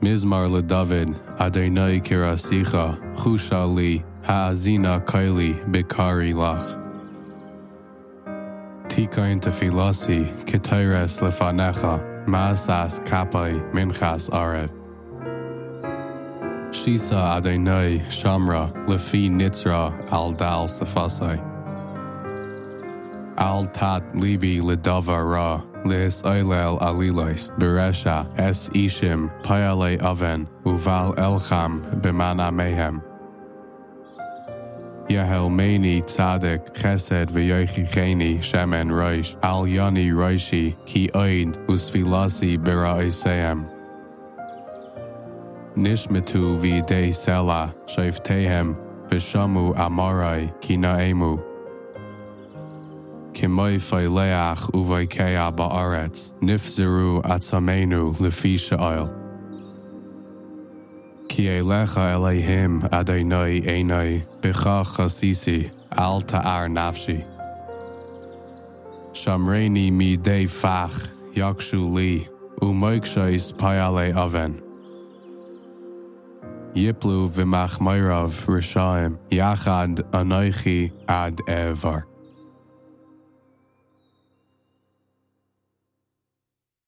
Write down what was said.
Mizmar le David, Adonai kirasicha, chusha li, ha'azina kaili, bikari lach. Tikain tefilasi, kitaires lefanecha, masas kapai, minchas arev. Shisa Adonai, Shamra, lefi nitra, al dal sefasai. Al tat libi ledava ra, lis oilel alilais, beresha, es ishim, payale aven, uval elcham, bimana mehem. Yahel Meni Tzadik Chesed V'Yochi Cheni Shemen Roish Al Yani Roishi Ki Oid Usfilasi Bira Isayim Nishmetu V'Dei Sela Sheftehem V'Shamu Amorai Ki Naemu כמויפי לח ובויקע בארץ, נפזרו עצמנו לפי שאול. כי אלך אליהם אדוני עיני, בך חסיסי, אל תאר נפשי. שמרני מידי פח, יקשו לי, ומקשייס פיילי אבן. יפלו ומחמיריו רשעים, יחד אנכי עד עבר.